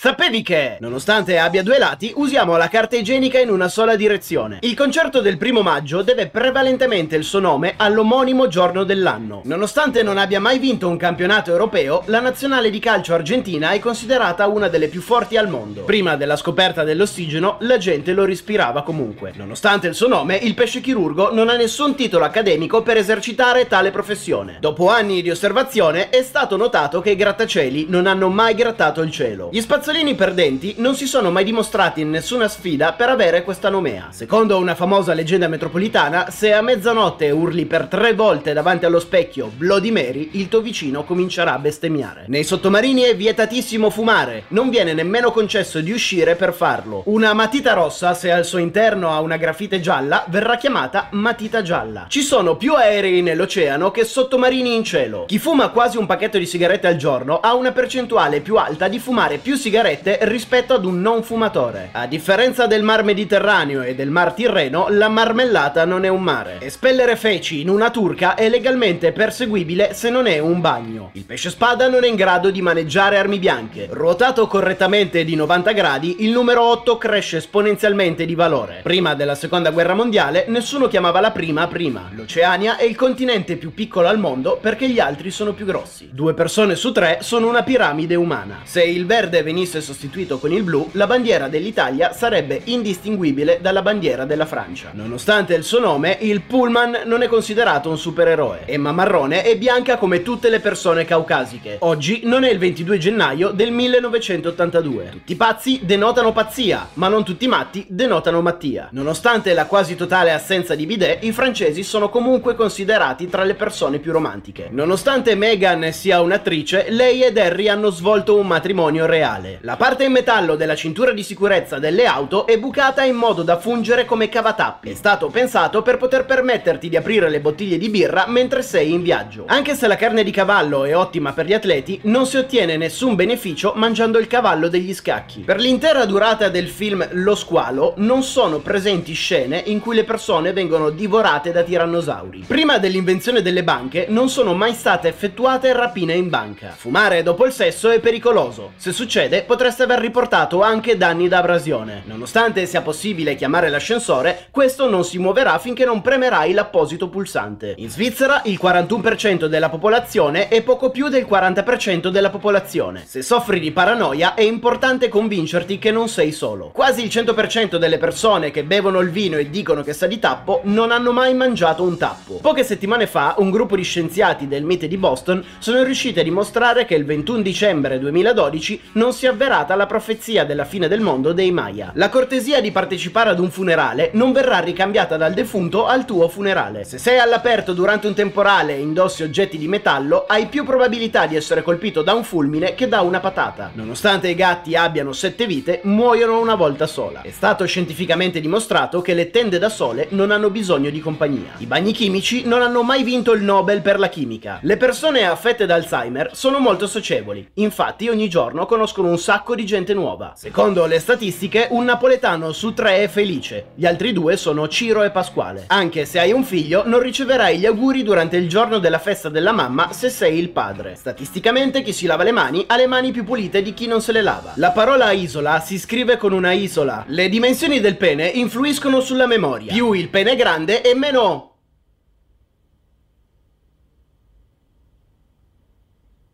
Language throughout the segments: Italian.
Sapevi che, nonostante abbia due lati, usiamo la carta igienica in una sola direzione? Il concerto del primo maggio deve prevalentemente il suo nome all'omonimo giorno dell'anno. Nonostante non abbia mai vinto un campionato europeo, la nazionale di calcio argentina è considerata una delle più forti al mondo. Prima della scoperta dell'ossigeno, la gente lo respirava comunque. Nonostante il suo nome, il pesce chirurgo non ha nessun titolo accademico per esercitare tale professione. Dopo anni di osservazione, è stato notato che i grattacieli non hanno mai grattato il cielo. Gli spazzolini perdenti non si sono mai dimostrati in nessuna sfida per avere questa nomea. Secondo una famosa leggenda metropolitana, se a mezzanotte urli per tre volte davanti allo specchio Bloody Mary, il tuo vicino comincerà a bestemmiare. Nei sottomarini è vietatissimo fumare, non viene nemmeno concesso di uscire per farlo. Una matita rossa, se al suo interno ha una grafite gialla, verrà chiamata matita gialla. Ci sono più aerei nell'oceano che sottomarini in cielo. Chi fuma quasi un pacchetto di sigarette al giorno ha una percentuale più alta di fumare più sigarette rispetto ad un non fumatore. A differenza del mar Mediterraneo e del mar Tirreno, la marmellata non è un mare. Espellere feci in una turca è legalmente perseguibile se non è un bagno. Il pesce spada non è in grado di maneggiare armi bianche. Ruotato correttamente di 90 gradi, il numero 8 cresce esponenzialmente di valore. Prima della seconda guerra mondiale, nessuno chiamava la prima prima. L'Oceania è il continente più piccolo al mondo perché gli altri sono più grossi. Due persone su tre sono una piramide umana. Se il verde venisse sostituito con il blu, la bandiera dell'Italia sarebbe indistinguibile dalla bandiera della Francia. Nonostante il suo nome, il Pullman non è considerato un supereroe. Emma marrone e bianca come tutte le persone caucasiche. Oggi non è il 22 gennaio del 1982. Tutti pazzi denotano pazzia, ma non tutti matti denotano mattia. Nonostante la quasi totale assenza di bidet, i francesi sono comunque considerati tra le persone più romantiche. Nonostante Meghan sia un'attrice, lei ed Harry hanno svolto un matrimonio reale. La parte in metallo della cintura di sicurezza delle auto è bucata in modo da fungere come cavatappi. È stato pensato per poter permetterti di aprire le bottiglie di birra mentre sei in viaggio. Anche se la carne di cavallo è ottima per gli atleti, non si ottiene nessun beneficio mangiando il cavallo degli scacchi. Per l'intera durata del film Lo squalo non sono presenti scene in cui le persone vengono divorate da tirannosauri. Prima dell'invenzione delle banche non sono mai state effettuate rapine in banca. Fumare dopo il sesso è pericoloso. Se succede potreste aver riportato anche danni da abrasione. Nonostante sia possibile chiamare l'ascensore, questo non si muoverà finché non premerai l'apposito pulsante. In Svizzera il 41% della popolazione è poco più del 40% della popolazione. Se soffri di paranoia è importante convincerti che non sei solo. Quasi il 100% delle persone che bevono il vino e dicono che sa di tappo non hanno mai mangiato un tappo. Poche settimane fa un gruppo di scienziati del MIT di Boston sono riusciti a dimostrare che il 21 dicembre 2012 non si è avverata la profezia della fine del mondo dei Maya. La cortesia di partecipare ad un funerale non verrà ricambiata dal defunto al tuo funerale. Se sei all'aperto durante un temporale e indossi oggetti di metallo, hai più probabilità di essere colpito da un fulmine che da una patata. Nonostante i gatti abbiano sette vite, muoiono una volta sola. È stato scientificamente dimostrato che le tende da sole non hanno bisogno di compagnia. I bagni chimici non hanno mai vinto il Nobel per la chimica. Le persone affette da Alzheimer sono molto socievoli. Infatti ogni giorno conoscono un sacco di gente nuova. Secondo le statistiche, un napoletano su tre è felice. Gli altri due sono Ciro e Pasquale. Anche se hai un figlio, non riceverai gli auguri durante il giorno della festa della mamma se sei il padre. Statisticamente chi si lava le mani ha le mani più pulite di chi non se le lava. La parola isola si scrive con una isola. Le dimensioni del pene influiscono sulla memoria. Più il pene è grande e meno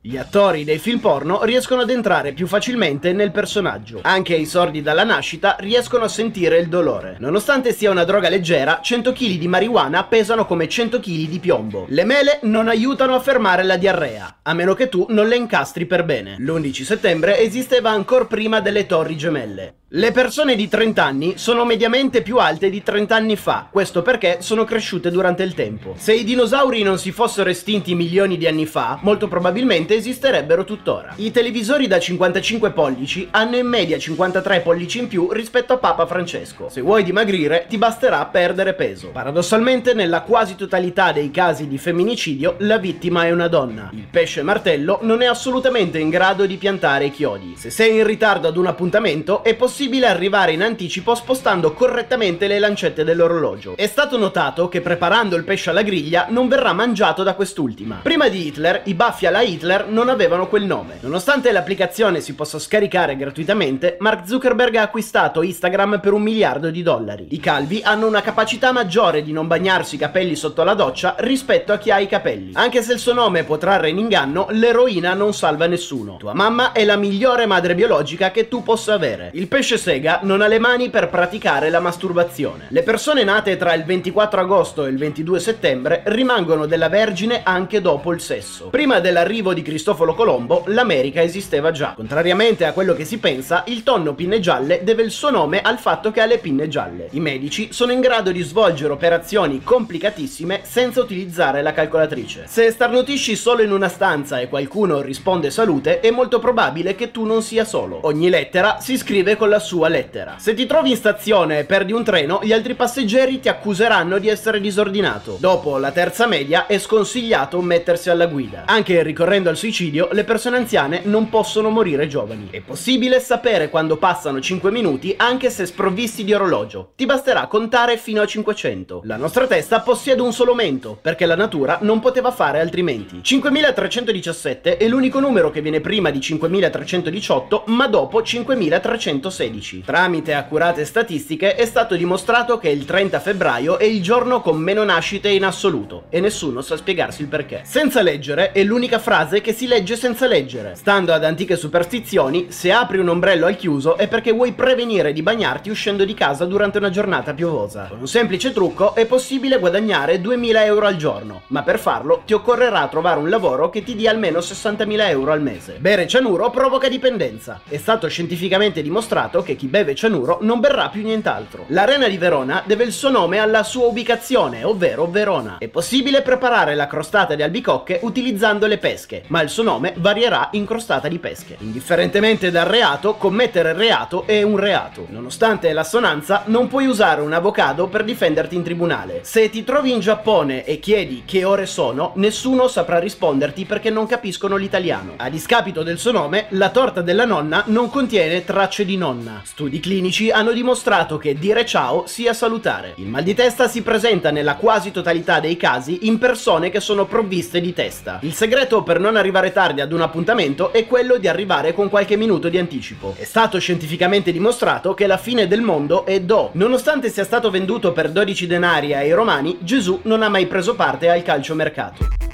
Gli attori dei film porno riescono ad entrare più facilmente nel personaggio. Anche i sordi dalla nascita riescono a sentire il dolore. Nonostante sia una droga leggera, 100 kg di marijuana pesano come 100 kg di piombo. Le mele non aiutano a fermare la diarrea, a meno che tu non le incastri per bene. L'11 settembre esisteva ancora prima delle torri gemelle. Le persone di 30 anni sono mediamente più alte di 30 anni fa, questo perché sono cresciute durante il tempo. Se i dinosauri non si fossero estinti milioni di anni fa, molto probabilmente esisterebbero tuttora. I televisori da 55 pollici hanno in media 53 pollici in più rispetto a Papa Francesco. Se vuoi dimagrire, ti basterà perdere peso. Paradossalmente, nella quasi totalità dei casi di femminicidio, la vittima è una donna. Il pesce martello non è assolutamente in grado di piantare i chiodi. Se sei in ritardo ad un appuntamento, è possibile possibile arrivare in anticipo spostando correttamente le lancette dell'orologio. È stato notato che preparando il pesce alla griglia non verrà mangiato da quest'ultima. Prima di Hitler, i baffi alla Hitler non avevano quel nome. Nonostante l'applicazione si possa scaricare gratuitamente, Mark Zuckerberg ha acquistato Instagram per un miliardo di dollari. I calvi hanno una capacità maggiore di non bagnarsi i capelli sotto la doccia rispetto a chi ha i capelli. Anche se il suo nome può trarre in inganno, l'eroina non salva nessuno. Tua mamma è la migliore madre biologica che tu possa avere. Il pesce sega non ha le mani per praticare la masturbazione. Le persone nate tra il 24 agosto e il 22 settembre rimangono della Vergine anche dopo il sesso. Prima dell'arrivo di Cristoforo Colombo, l'America esisteva già. Contrariamente a quello che si pensa, il tonno pinne gialle deve il suo nome al fatto che ha le pinne gialle. I medici sono in grado di svolgere operazioni complicatissime senza utilizzare la calcolatrice. Se starnutisci solo in una stanza e qualcuno risponde salute, è molto probabile che tu non sia solo. Ogni lettera si scrive con la sua lettera. Se ti trovi in stazione e perdi un treno, gli altri passeggeri ti accuseranno di essere disordinato. Dopo la terza media è sconsigliato mettersi alla guida. Anche ricorrendo al suicidio, le persone anziane non possono morire giovani. È possibile sapere quando passano 5 minuti anche se sprovvisti di orologio. Ti basterà contare fino a 500. La nostra testa possiede un solo mento, perché la natura non poteva fare altrimenti. 5317 è l'unico numero che viene prima di 5318, ma dopo 5316. Tramite accurate statistiche è stato dimostrato che il 30 febbraio è il giorno con meno nascite in assoluto, e nessuno sa spiegarsi il perché. Senza leggere è l'unica frase che si legge senza leggere. Stando ad antiche superstizioni, se apri un ombrello al chiuso è perché vuoi prevenire di bagnarti uscendo di casa durante una giornata piovosa. Con un semplice trucco è possibile guadagnare 2000 euro al giorno, ma per farlo ti occorrerà trovare un lavoro che ti dia almeno 60.000 euro al mese. Bere cianuro provoca dipendenza. È stato scientificamente dimostrato che chi beve cianuro non berrà più nient'altro. L'arena di Verona deve il suo nome alla sua ubicazione, ovvero Verona. È possibile preparare la crostata di albicocche utilizzando le pesche, ma il suo nome varierà in crostata di pesche. Indifferentemente dal reato, commettere reato è un reato. Nonostante l'assonanza, non puoi usare un avocado per difenderti in tribunale. Se ti trovi in Giappone e chiedi che ore sono, nessuno saprà risponderti perché non capiscono l'italiano. A discapito del suo nome, la torta della nonna non contiene tracce di nonna. Studi clinici hanno dimostrato che dire ciao sia salutare. Il mal di testa si presenta nella quasi totalità dei casi in persone che sono provviste di testa. Il segreto per non arrivare tardi ad un appuntamento è quello di arrivare con qualche minuto di anticipo. È stato scientificamente dimostrato che la fine del mondo è do. Nonostante sia stato venduto per 12 denari ai romani, Gesù non ha mai preso parte al calciomercato.